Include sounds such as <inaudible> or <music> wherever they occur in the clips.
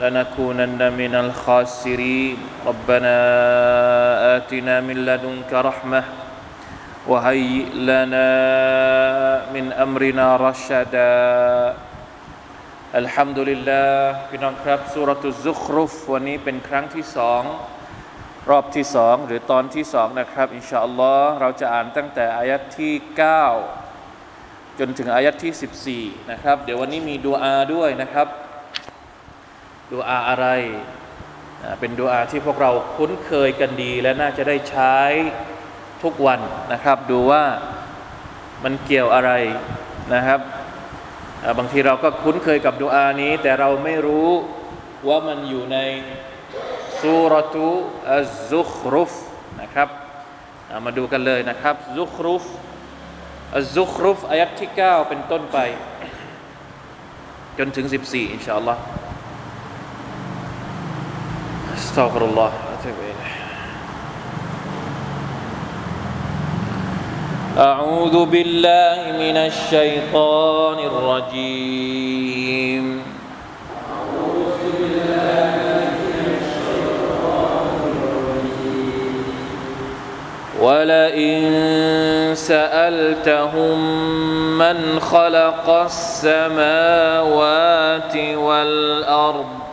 لنكونن من الخاسرين ربنا اتنا من لدنك رحمه وهيئ لنا من امرنا رشدا الحمد لله พี่น้องครับสุรตุซุครุฟวันนี้เป็นครั้งที่สองรอบที่สองหรือตอนที่สองนะครับอินชาอัลลอฮ์เราจะอ่านตั้งแต่อายัดที่ 9 จนถึงอายัดที่ 14 นะครับ เดี๋ยววันนี้มีดูอาด้วยนะครับ ดูอาอะไร เป็นดูอาที่พวกเราคุ้นเคยกันดี และน่าจะได้ใช้ทุกวันนะครับ ดูว่ามันเกี่ยวอะไรนะครับ บางทีเราก็คุ้นเคยกับดูอานี้ แต่เราไม่รู้ว่ามันอยู่ในสุรตุอัซซุครุฟนะครับามาดูกันเลยนะครับซุครุฟอัซุครุฟอายัดที่ 9 เป็นต้นไป จนถึง 14 อินชาอัลลอฮ์ استغفر الله وأتوب إليه. أعوذ بالله من الشيطان الرجيم. اعوذ بالله من الشيطان الرجيم ولئن سألتهم من خلق السماوات والأرض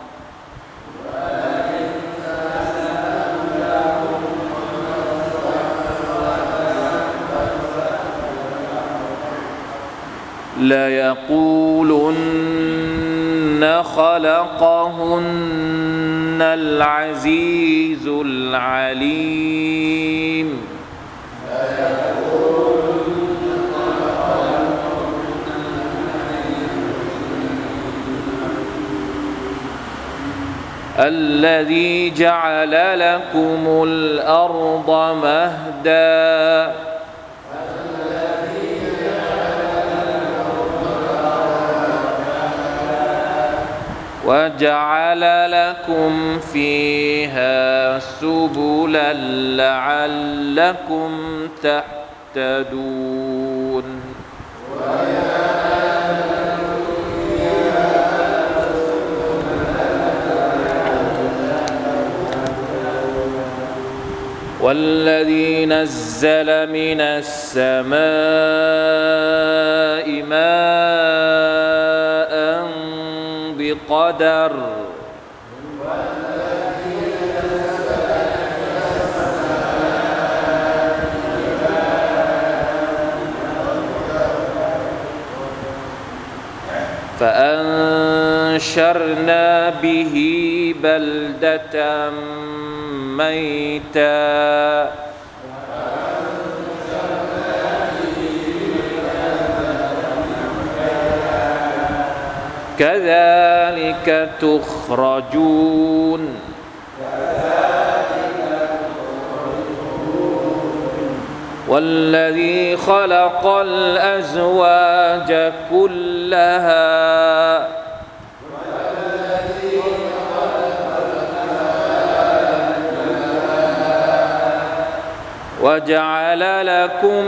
ليقولن خلقهن العزيز العليم. الذي جعل لكم الأرض مهدًا وجعل لكم فيها سبلا لعلكم تهتدون. والذي نزل من السماء ماء بقدر فأنشرنا به بلدة ميتا. كذلك تخرجون. والذي خلق الأزواج كلها. وجعل لكم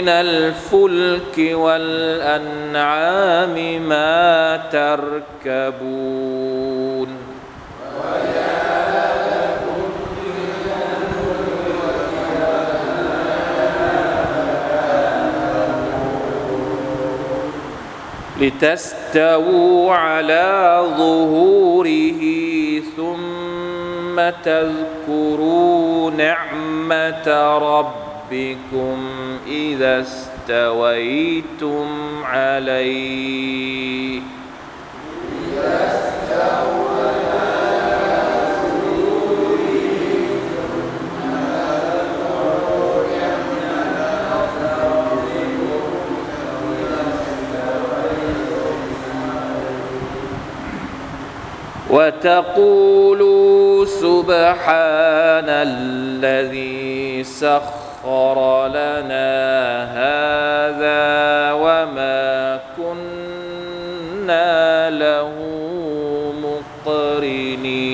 من الفلك والأنعام ما تركبون. لتستووا على ظهوره ثم تذكروا نعمة ربكم إذا استويتم عليه. وتقولوا سبحان الذي سخر لنا هذا وما كنا له مقرنين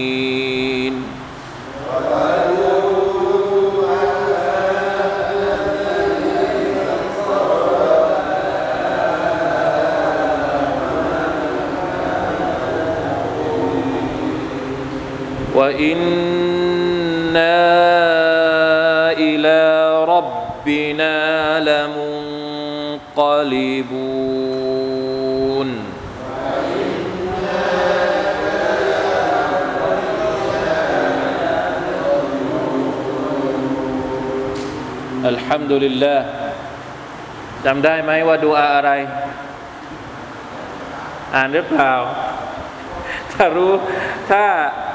وإنا لمنقلبون الحمد لله จำได้ไหมว่าดูอาอะไร อ่านหรือเปล่า ถ้ารู้ถ้า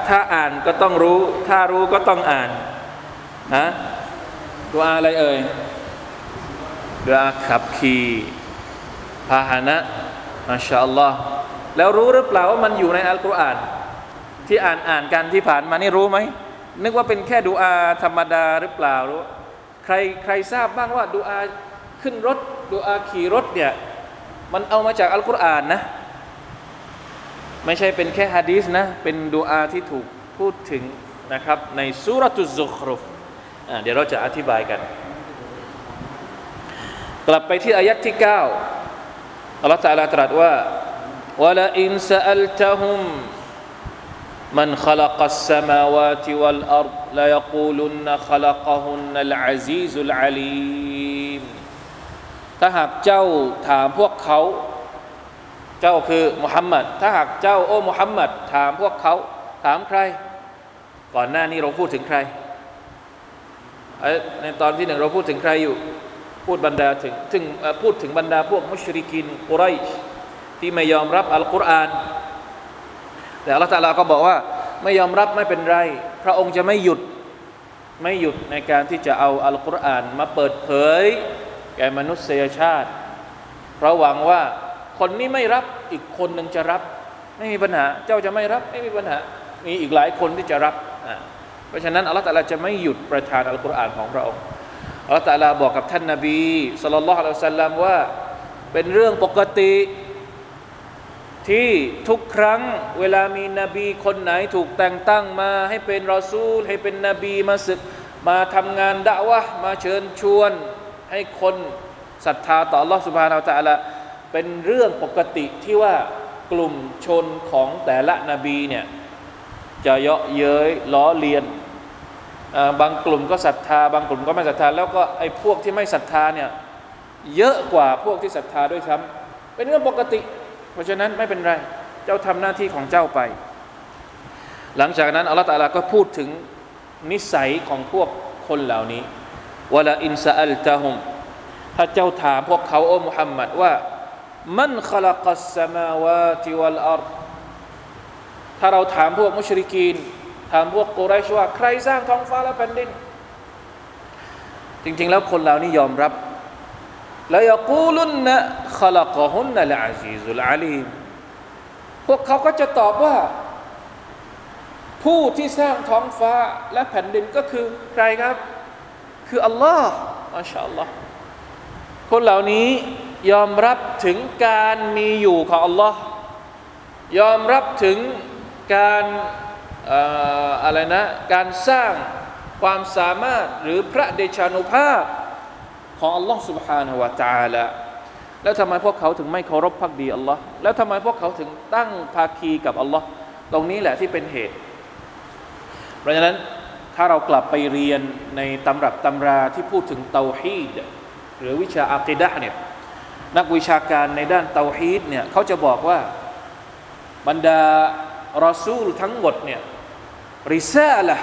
ถ้าอ่านก็ต้องรู้ ถ้ารู้ก็ต้องอ่านฮะดูอาอะไรเอ่ย ดูอาขับขี่พาหนะมาชาอัลลอฮ์แล้วรู้หรือเปล่าว่ามันอยู่ในอัลกุรอานที่อ่านอ่านกันที่ผ่านมานี่รู้ไหมนึกว่าเป็นแค่ดูอาธรรมดาหรือเปล่ารู้ใครใครทราบบ้างว่าดูอาขึ้นรถดูอาขี่รถเนี่ยมันเอามาจากอัลกุรอานนะ ไม่ใช่เป็นแค่ฮะดีษนะ เป็นดูอาที่ถูกพูดถึงนะครับในสุรตุซุครุฟเดี๋ยวเราจะอธิบายกัน กลับไปที่อายัดที่9อัลลอฮฺตะลาตรัสว่าวะลาอินซาอัลตะฮุมมัน خلق السماوات والأرض ليقولن خلقهن العزيز العليم ถ้าหากเจ้าถามพวกเขาเจ้าคือมุฮัมมัดถ้าหากเจ้าโอ้มุฮัมมัดถามพวกเขาถามใคร ก่อนหน้านี้เราพูดถึงใครในตอนที่หนึ่งเราพูดถึงใครอยู่ พูดบรรดาถึงถึงพูดถึงบรรดาพวกมุชริกินกุไรชที่ไม่ยอมรับอัลกุรอาน แต่อัลลอฮฺตาลาก็บอกว่า ไม่ยอมรับไม่เป็นไร พระองค์จะไม่หยุดไม่หยุดในการที่จะเอาอัลกุรอานมาเปิดเผย แก่มนุษยชาติ เพราะหวังว่าคนนี้ไม่รับอีกคนหนึ่งจะรับ ไม่มีปัญหา เจ้าจะไม่รับไม่มีปัญหา มีอีกหลายคนที่จะรับ เพราะฉะนั้นอัลลอฮฺตะลาจะไม่หยุดประทานอัลกุรอานของพระองค์ อัลลอฮฺตะลาบอกกับท่านนาบีสุลต่านละฮ์อัลลอฮฺสัลลัมว่าเป็นเรื่องปกติที่ทุกครั้งเวลามีนบีคนไหนถูกแต่งตั้งมาให้เป็นรอซูล ให้เป็นนบีมาศึกมาทำงานด่าวะมาเชิญชวนให้คนศรัทธาต่อ Allah سبحانه และ تعالى เป็นเรื่องปกติที่ว่ากลุ่มชนของแต่ละนบีเนี่ยจะเยาะเย้ยล้อเลียน บางกลุ่มก็ศรัทธา บางกลุ่มก็ไม่ศรัทธา แล้วก็ไอ้พวกที่ไม่ศรัทธาเนี่ยเยอะกว่าพวกที่ศรัทธาด้วยซ้ำเป็นเรื่องปกติ เพราะฉะนั้นไม่เป็นไร เจ้าทำหน้าที่ของเจ้าไป หลังจากนั้นอัลลอฮฺตาลาก็พูดถึงนิสัยของพวกคนเหล่านี้วลาอินซาอัลตะฮุมถ้าเจ้าถามพวกเขาโอ้มุฮัมมัดว่ามันขลักัสสมาวาติวัลอัรถ้าเราถามพวกมุชริกีน ถามพวกกุไรชว่า ใครสร้างท้องฟ้าและแผ่นดิน จริง ๆ แล้วคนเรานี่ยอมรับแล้วยกูลุนนะขลักฮุนนะละอาซีซุลอาลีมพวกเขาก็จะตอบว่า ผู้ที่สร้างท้องฟ้าและแผ่นดินก็คือใครครับ คืออัลลอฮ์อัลลอฮ์อัลลอฮ์คนเหล่านี้ยอมรับถึงการมีอยู่ของอัลลอฮ์ยอมรับถึงการ อะไรนะ การสร้างความสามารถหรือพระเดชานุภาพของอัลลอฮ์ سبحانه และ تعالى แล้วทำไมพวกเขาถึงไม่เคารพพักดีอัลลอฮ์แล้วทำไมพวกเขาถึงตั้งภาคีกับอัลลอฮ์ตรงนี้แหละที่เป็นเหตุ เพราะฉะนั้นถ้าเรากลับไปเรียนในตำรับตำราที่พูดถึงเตาฮีดหรือวิชาอักิดะเนี่ยนักวิชาการในด้านเตาฮีดเนี่ยเขาจะบอกว่าบรรดารอซูลทั้งหมดเนี่ย ริซาละ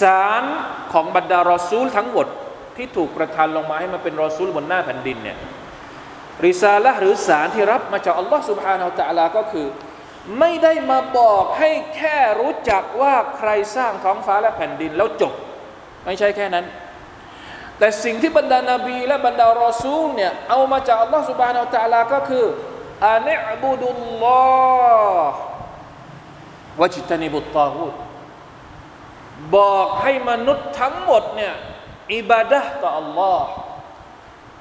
สารของบรรดารอซูลทั้งหมดที่ถูกประทานลงมาให้มาเป็นรอซูลบนหน้าแผ่นดินเนี่ยริซาละหรือสารที่รับมาจากอัลลอฮ์สุบฮานาอัลตะลาก็คือ ไม่ได้มาบอกให้แค่รู้จักว่าใครสร้างท้องฟ้าและแผ่นดินแล้วจบ ไม่ใช่แค่นั้น แต่สิ่งที่บรรดานาบี และบรรดารอซูลเนี่ยเอามาจากอัลลอฮ์สุบฮานาอัลตะลาก็คืออานิบุดุลลอฮ์วจิตนิบุตตาวูด บอกให้มนุษย์ทั้งหมดเนี่ยอิบาดะต่ออัลลอฮ์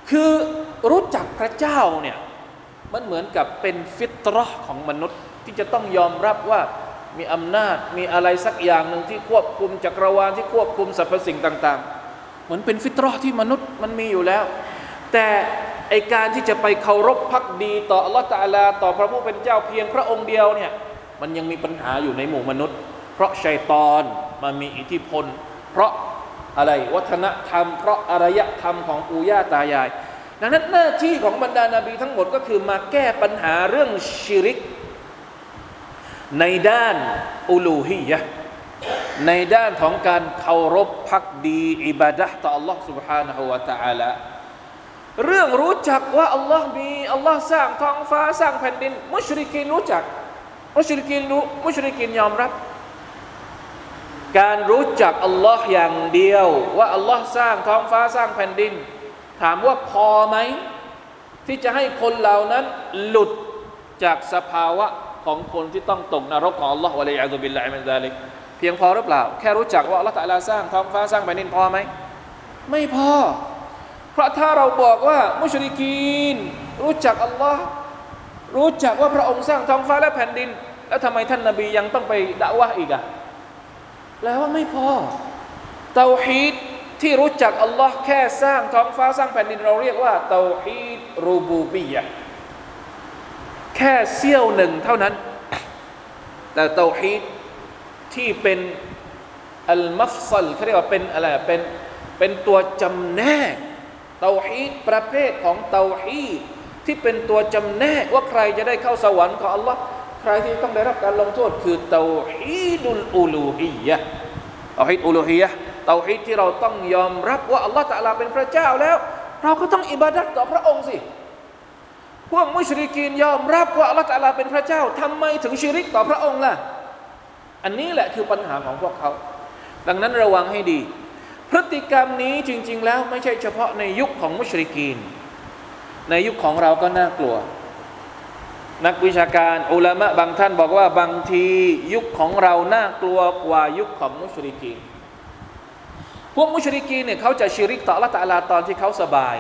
คือรู้จักพระเจ้าเนี่ยมันเหมือนกับเป็นฟิตรห์ของมนุษย์ที่จะต้องยอมรับว่ามีอำนาจมีอะไรสักอย่างหนึ่งที่ควบคุมจักรวาลที่ควบคุมสรรพสิ่งต่างๆ เหมือนเป็นฟิตรห์ที่มนุษย์มันมีอยู่แล้ว แต่ไอการที่จะไปเคารพพักดี ต่ออัลลอฮฺตาลา ต่อพระผู้เป็นเจ้าเพียงพระองค์เดียวเนี่ยมันยังมีปัญหาอยู่ในหมู่มนุษย์ เพราะชัยตอนมามีอิทธิพล เพราะอะไรวัฒนธรรม เพราะอารยธรรมของปู่ย่าตายาย ดังนั้นหน้าที่ของบรรดานาบีทั้งหมดก็คือมาแก้ปัญหาเรื่องชิริก ในด้านอุลูฮียะในด้านของการเคารพพักดีอิบาดะต่อ Allah سبحانه และ تعالى เรื่องรู้จักว่าอัลลอฮ์มีอัลลอฮ์สร้างท้องฟ้าสร้างแผ่นดิน มุชริกินรู้จัก มุชริกินรู้มุชริกินยอมรับ การรู้จักอัลลอฮ์อย่างเดียว ว่าอัลลอฮ์สร้างท้องฟ้าสร้างแผ่นดิน ถามว่าพอไหม ที่จะให้คนเหล่านั้นหลุดจากสภาวะของคนที่ต้องตกนรกของอัลลอฮ์والعياذ بالله من ذلكเพียงพอหรือเปล่า แค่รู้จักว่าอัลลอฮ์ตะลาสร้างท้องฟ้าสร้างแผ่นดินพอไหม ไม่พอ เพราะถ้าเราบอกว่ามุชริกีน รู้จักอัลลอฮ์รู้จักว่าพระองค์สร้างท้องฟ้าและแผ่นดิน แล้วทำไมท่านนาบียังต้องไปด่าวะอีกอะ แปลว่าไม่พอเตาฮีดที่รู้จักอัลลอฮ์แค่สร้างท้องฟ้าสร้างแผ่นดินเราเรียกว่าเตาฮีดรูบูบียะแค่เสี้ยวหนึ่งเท่านั้น แต่เตาฮีดที่เป็นอัลมัฟซัลเขาเรียกว่าเป็นอะไรเป็นเป็นตัวจำแนกเตาฮีดประเภทของเตาฮีดที่เป็นตัวจำแนกว่าใครจะได้เข้าสวรรค์ของอัลลอฮ์ รที่ต้องได้รับการลงโทษคือเตาฮีดุลอูลูฮียะเตาฮีดอูลูฮียะเตาฮีดที่เราต้องยอมรับว่าอัลลอฮ์ตะลาเป็นพระเจ้าแล้ว เราก็ต้องอิบาดัตต่อพระองค์สิพวกมุชริกีนยอมรับว่าอัลลอฮ์ตะลาเป็นพระเจ้าทำไมถึงชิริกต่อพระองค์ล่ะ อันนี้แหละคือปัญหาของพวกเขา ดังนั้นระวังให้ดี พฤติกรรมนี้จริง ๆ แล้วไม่ใช่เฉพาะในยุคของมุชริกีน ในยุคของเราก็น่ากลัว นักวิชาการอุลามะบางท่านบอกว่าบางทียุคของเราน่ากลัวกว่ายุคของมุชริกีนพวกมุชริกีนเนี่ยเขาจะชิริกต่อละตาลาตอนที่เขาสบาย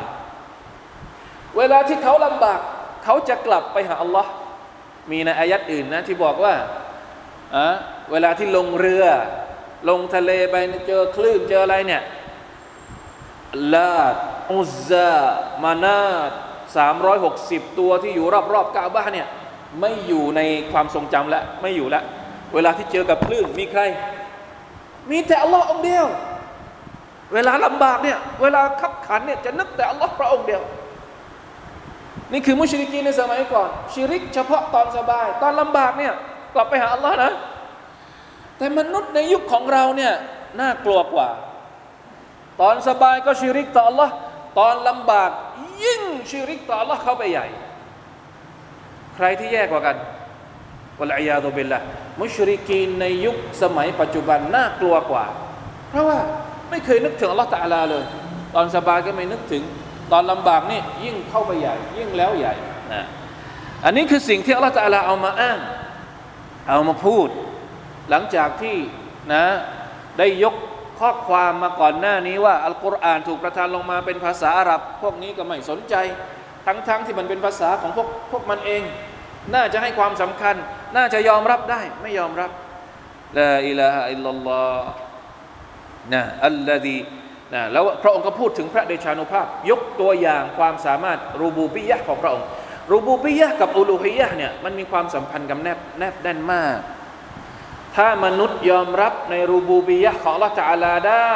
เวลาที่เขาลำบากเขาจะกลับไปหาอัลลอฮ์มีในอายัดอื่นนะที่บอกว่าอะเวลาที่ลงเรือ ลงทะเลไปเจอคลื่นเจออะไรเนี่ยลาดอุซซามานาด 360 ตัวที่อยู่รอบๆกาบ้าเนี่ยไม่อยู่ในความทรงจำแล้วไม่อยู่แล้วเวลาที่เจอกับคลื่นมีใคร มีแต่อัลลอฮ์องเดียว เวลาลำบากเนี่ยเวลาขับขันเนี่ยจะนึกแต่อัลลอฮ์พระองค์เดียว นี่คือมุชริกีนในสมัยก่อนชิริกเฉพาะตอนสบาย ตอนลำบากเนี่ยกลับไปหาอัลลอฮ์นะ แต่มนุษย์ในยุคของเราเนี่ยน่ากลัวกว่า ตอนสบายก็ชิริกต่ออัลลอฮ์ตอนลำบาก ยิ่งชิริกต่ออัลลอฮ์เข้าไปใหญ่ ใครที่แย่กว่ากันวลัยยาตุเบลละมุชริกีนในยุคสมัยปัจจุบันน่ากลัวกว่า เพราะว่าไม่เคยนึกถึงอัลลอฮ์ตะอาลาเลย ตอนสบายก็ไม่นึกถึง ตอนลำบากนี่ยิ่งเข้าไปใหญ่ ยิ่งแล้วใหญ่นะอันนี้คือสิ่งที่อัลลอฮ์ตะอาลาเอามาอ้าง เอามาพูด หลังจากที่นะได้ยก ข้อความมาก่อนหน้านี้ว่าอัลกุรอานถูกประทานลงมาเป็นภาษาอาหรับ พวกนี้ก็ไม่สนใจ ทั้งๆทที่มันเป็นภาษาของพวกพวกมันเอง น่าจะให้ความสำคัญ น่าจะยอมรับได้ ไม่ยอมรับลาอิลาฮะอิลลัลลอฮ์นะอัลลอฮีนะแล้วพระองค์ก็พูดถึงพระเดชานุภาพ ยกตัวอย่างความสามารถรูบูบิยะของพระองค์รูบูบิยะกับอูลูฮิยะเนี่ยมันมีความสัมพันธ์กันแนบแนบแน่นมาก ถ้ามนุษย์ยอมรับในรูบูบียะของ Allah ตาลาได้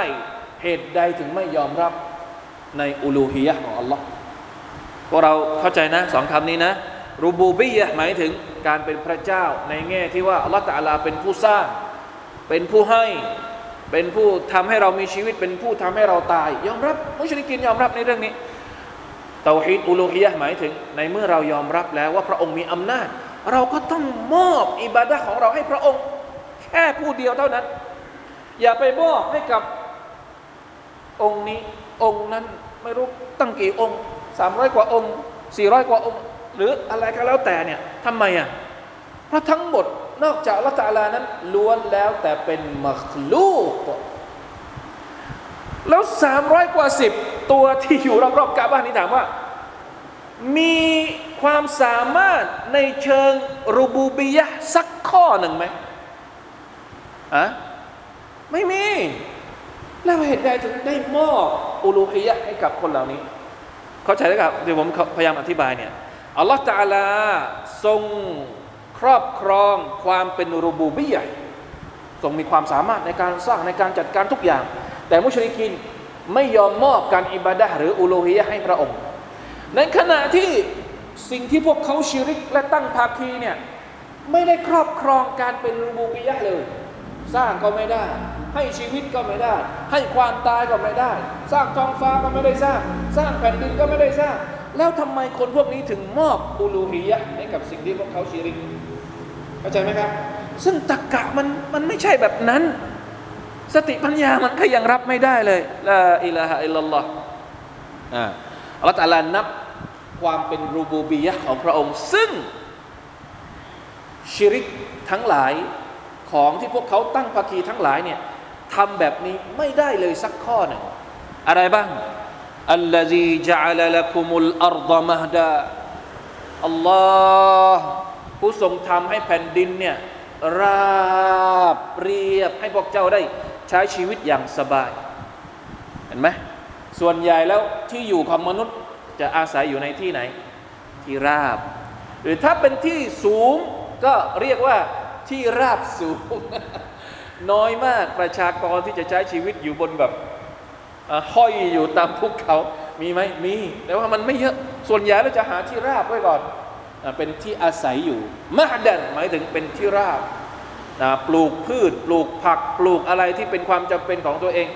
เหตุใดถึงไม่ยอมรับในอูลูฮียะของ Allah พวกเราเข้าใจนะสองคำนี้นะรูบูบียะหมายถึงการเป็นพระเจ้าในแง่ที่ว่า Allah ตาลาเป็นผู้สร้าง เป็นผู้ให้เป็นผู้ทำให้เรามีชีวิตเป็นผู้ทำให้เราตาย ยอมรับมุชริกินยอมรับในเรื่องนี้เตาฮีดอุลูฮียะหมายถึง ในเมื่อเรายอมรับแล้วว่าพระองค์มีอำนาจ เราก็ต้องมอบอิบาดะของเราให้พระองค์ แค่ผู้เดียวเท่านั้น อย่าไปมอบให้กับองค์นี้องค์นั้นไม่รู้ตั้งกี่องค์สามร้อยกว่าองค์สี่ร้อยกว่าองค์ หรืออะไรก็แล้วแต่เนี่ยทำไมอะเพราะทั้งหมดนอกจากละตาลานั้นล้วนแล้วแต่เป็นมัคลูกแล้วสามร้อยกว่าสิบตัวที่อยู่รอบๆกาบ้านนี้ถามว่า มีความสามารถในเชิงรูบูบียะสักข้อหนึ่งไหม อะไม่มี แล้วเหตุใดถึงได้มอบอุลูฮิยะให้กับคนเหล่านี้ เข้าใจไหมครับเดี๋ยวผมพยายามอธิบายเนี่ยอัลลอฮฺตาลาทรงครอบครองความเป็นรูบูบียะทรงมีความสามารถในการสร้างในการจัดการทุกอย่าง แต่มุชริกินไม่ยอมมอบการอิบาดะหรืออุลูฮิยะให้พระองค์ ในขณะที่สิ่งที่พวกเขาชิริกและตั้งภาคีเนี่ยไม่ได้ครอบครองการเป็นรูบูบียะเลย สร้างก็ไม่ได้ ให้ชีวิตก็ไม่ได้ ให้ความตายก็ไม่ได้ สร้างท้องฟ้าก็ไม่ได้สร้าง สร้างแผ่นดินก็ไม่ได้สร้าง แล้วทำไมคนพวกนี้ถึงมอบอุลูฮียะให้กับสิ่งที่พวกเขาชิริกเข้าใจไหมครับ ซึ่งตรกกะมันมันไม่ใช่แบบนั้น สติปัญญามันก็ยังรับไม่ได้เลยลาอิลาฮะอิลลัลลอฮ์อ่าอัลลอฮฺตะอาลานับความเป็นรูบูบียะของพระองค์ ซึ่งชิริกทั้งหลาย ของที่พวกเขาตั้งภาคีทั้งหลายเนี่ยทำแบบนี้ไม่ได้เลยสักข้อหนึ่งอะไรบ้างอัลลอฮีจัลลักุมุลอัรฎมฮดาอัลลอฮ์ผู้ทรงทำให้แผ่นดินเนี่ยราบเรียบให้พวกเจ้าได้ใช้ชีวิตอย่างสบาย เห็นไหมส่วนใหญ่แล้วที่อยู่ของมนุษย์จะอาศัยอยู่ในที่ไหน ที่ราบ หรือถ้าเป็นที่สูงก็เรียกว่า ที่ราบสูง น้อยมากประชากรที่จะใช้ชีวิตอยู่บนแบบอ่าห้อยอยู่ตามภูเขามีไหมมี แต่ว่ามันไม่เยอะส่วนใหญ่เราจะหาที่ราบไว้ก่อนเป็นที่อาศัยอยู่มหดันหมายถึงเป็นที่ราบปลูกพืช ปลูกผักปลูกอะไรที่เป็นความจำเป็นของตัวเอง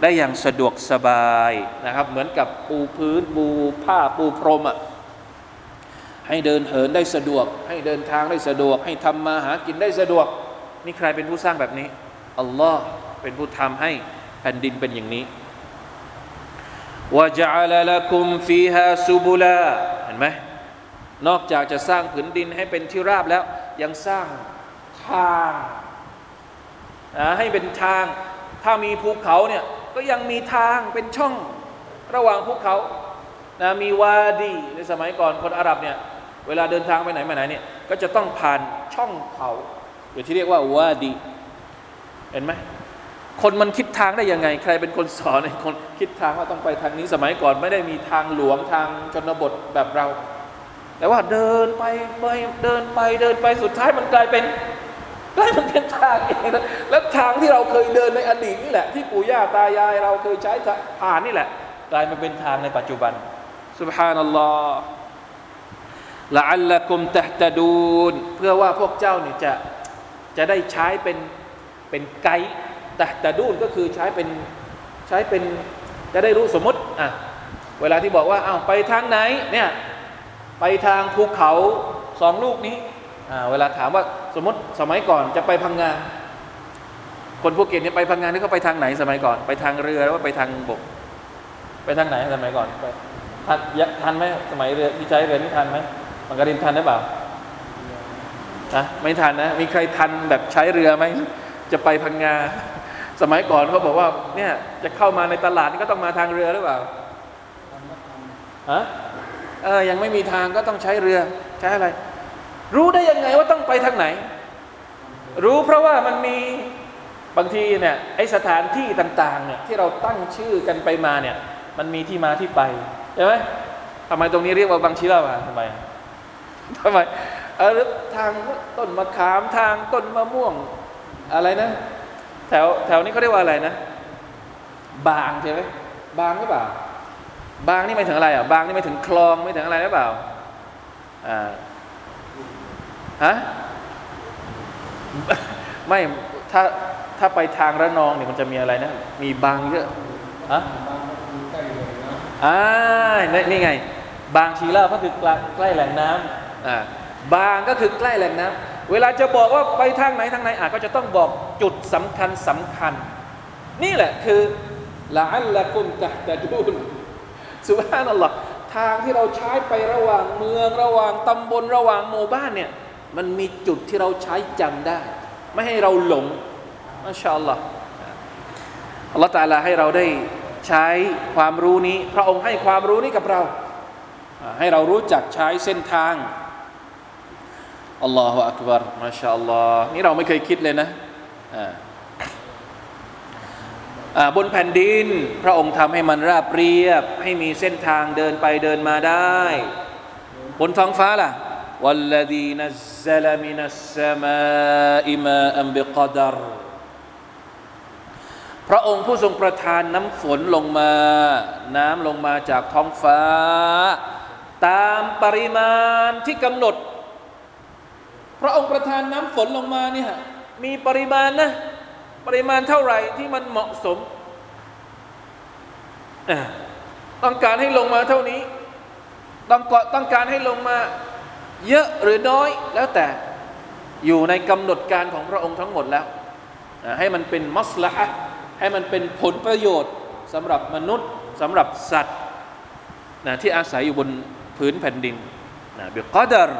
ได้อย่างสะดวกสบายนะครับ เหมือนกับปูพื้นปูผ้าปูพรมอะ่ะ ให้เดินเหินได้สะดวก ให้เดินทางได้สะดวก ให้ทำมาหากินได้สะดวก นี่ใครเป็นผู้สร้างแบบนี้อัลลอฮ์เป็นผู้ทำให้แผ่นดินเป็นอย่างนี้วะจัลละคุมฟีฮาซุบุลาเห็นไหมนอกจากจะสร้างผืนดินให้เป็นที่ราบแล้ว ยังสร้างทางนะให้เป็นทาง ถ้ามีภูเขาเนี่ยก็ยังมีทางเป็นช่องระหว่างภูเขานะมีวาดีในสมัยก่อนคนอาหรับเนี่ย เวลาเดินทางไปไหนมาไหนเนี่ยก็จะต้องผ่านช่องเขาหรือที่เรียกว่าวาดี เห็นไหมคนมันคิดทางได้ยังไง ใครเป็นคนสอนไอ้คนคิดทางว่าต้องไปทางนี้สมัยก่อน ไม่ได้มีทางหลวงทางชนบทแบบเรา แต่ว่าเดินไปไปเดินไปเดินไปสุดท้ายมันกลายเป็นกลายเป็นทางเองแล้วทางที่เราเคยเดินในอดีตนี่แหละ ที่ปู่ย่าตายายเราเคยใช้ผ่านนี่แหละ กลายมาเป็นทางในปัจจุบันสุบฮานัลลอฮ์ ละอัลละกุมตะตะดูนเพื่อว่าพวกเจ้าเนี่ยจะจะได้ใช้เป็นเป็นไกด์ตะตะดูนก็คือใช้เป็นใช้เป็นจะได้รู้สมมติอะเวลาที่บอกว่าอ้าวไปทางไหนเนี่ยไปทางภูเขาสองลูกนี้อ่าเวลาถามว่าสมมติสมัยก่อนจะไปพังงาคนภูเก็ตเนี่ยไปพังงานี่เขาไปทางไหนสมัยก่อน ไปทางเรือหรือว่าไปทางบก ไปทางไหนสมัยก่อนไปทันยะทันไหมสมัยเรือที่ใช้เรือนี่ทันไหม มังกรินทันหรือเปล่านะไม่ทันนะ มีใครทันแบบใช้เรือไหมจะไปพังงา สมัยก่อนเขาบอกว่าเนี่ยจะเข้ามาในตลาดนี่ก็ต้องมาทางเรือหรือเปล่าฮะเออยังไม่มีทางก็ต้องใช้เรือใช้อะไร รู้ได้ยังไงว่าต้องไปทางไหน รู้เพราะว่ามันมีบางทีเนี่ยไอสถานที่ต่างๆเนี่ยที่เราตั้งชื่อกันไปมาเนี่ย มันมีที่มาที่ไปใช่ไหมทำไมตรงนี้เรียกว่าบางชีลาวะทำไม ทำไมเออทางต้นมะขามทางต้นมะม่วงอะไรนะ แถวแถวนี้เขาเรียกว่าอะไรนะ บางใช่ไหมบางหรือเปล่า บางนี่หมายถึงอะไรอะ บางนี่หมายถึงคลองไม่ถึงอะไรหรือเปล่าอ่าฮะไม่ถ้าถ้าไปทางระนองเนี่ยมันจะมีอะไรนะ มีบางเยอะอะอ่านี่นี่ไง บางชีลาก็คือใกล้ใกล้แหล่งน้ำอ่า บางก็คือใกล้แหล่งน้ำเวลาจะบอกว่าไปทางไหนทางไหนอะก็จะต้องบอกจุดสำคัญสำคัญ นี่แหละคือละอัลละกุมตะตะดูนสุบฮานัลลอฮ์ทางที่เราใช้ไประหว่างเมืองระหว่างตำบลระหว่างหมู่บ้านเนี่ยมันมีจุดที่เราใช้จำได้ ไม่ให้เราหลงมาชาอัลลอฮ์อัลลอฮ์ตาลาให้เราได้ใช้ความรู้นี้ พระองค์ให้ความรู้นี้กับเรา ให้เรารู้จักใช้เส้นทาง อัลลอฮฺอักบารมาชาอัลลอฮ์นี่เราไม่เคยคิดเลยนะบนแผ่นดิน พระองค์ทำให้มันราบเรียบ ให้มีเส้นทางเดินไปเดินมาได้ บนท้องฟ้าล่ะวัลลดีนัซลมินัสสมาอิมาอัมบิกดารพระองค์ผู้ทรงประทานน้ำฝนลงมา น้ำลงมาจากท้องฟ้า ตามปริมาณที่กำหนด พระองค์ประทานน้ำฝนลงมาเนี่ยมีปริมาณนะ ปริมาณเท่าไหร่ที่มันเหมาะสม ต้องการให้ลงมาเท่านี้ ต้องกต้องการให้ลงมาเยอะหรือน้อยแล้วแต่อยู่ในกำหนดการของพระองค์ทั้งหมดแล้ว ให้มันเป็นมัสละให้มันเป็นผลประโยชน์สำหรับมนุษย์สำหรับสัตว์นะที่อาศัยอยู่บนพื้นแผ่นดินนะบิกอดร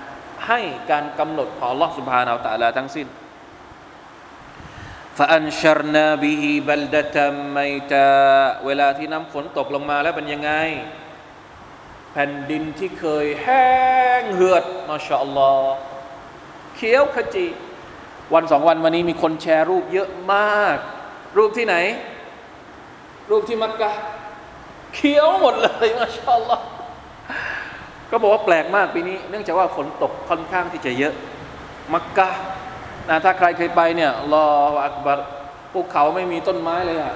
ให้การกำหนดของ Allah سبحانه และ تعالى ทั้งสิ้น فأنشرنا به بلدة ميتا เวลาที่น้ำฝนตกลงมาแล้วเป็นยังไง แผ่นดินที่เคยแห้งเหือดมาชาอัลลอฮ์เขียวขจี วันสองวันวันนี้มีคนแชร์รูปเยอะมาก รูปที่ไหน รูปที่มักกะเขียวหมดเลยมาชาอัลลอฮ์ ก็บอกว่าแปลกมากปีนี้ เนื่องจากว่าฝนตกค่อนข้างที่จะเยอะ มักกะนะถ้าใครเคยไปเนี่ยรออักบัรภูเขาไม่มีต้นไม้เลยอะ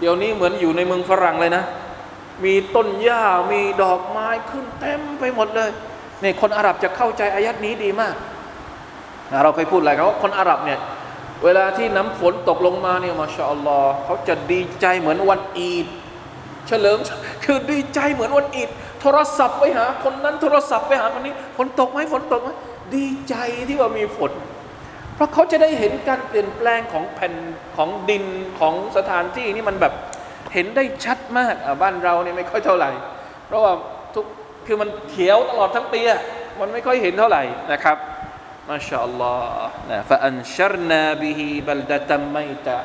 เดี๋ยวนี้เหมือนอยู่ในเมืองฝรั่งเลยนะ มีต้นหญ้ามีดอกไม้ขึ้นเต็มไปหมดเลยนี่คนอาหรับจะเข้าใจอายัดนี้ดีมากนะเราเคยพูดอะไรกันว่าคนอาหรับเนี่ยเวลาที่น้ำฝนตกลงมาเนี่ยมาชาอัลลอฮ์เขาจะดีใจเหมือนวันอีด เฉลิมคือดีใจเหมือนวันอีด โทรศัพท์ไปหา คนนั้นโทรศัพท์ไปหาคนนี้ฝนตกไหมฝนตกไหมดีใจที่ว่ามีฝน เพราะเขาจะได้เห็นการเปลี่ยนแปลงของแผ่นของดินของสถานที่นี่มันแบบเห็นได้ชัดมากอะบ้านเราเนี่ยไม่ค่อยเท่าไหร่ เพราะว่าทุกคือมันเขียวตลอดทั้งปีอะมันไม่ค่อยเห็นเท่าไหร่นะครับมาชาอัลลอฮ์นะฟะอันชรนาบิฮิบัลดะตัมไมตะ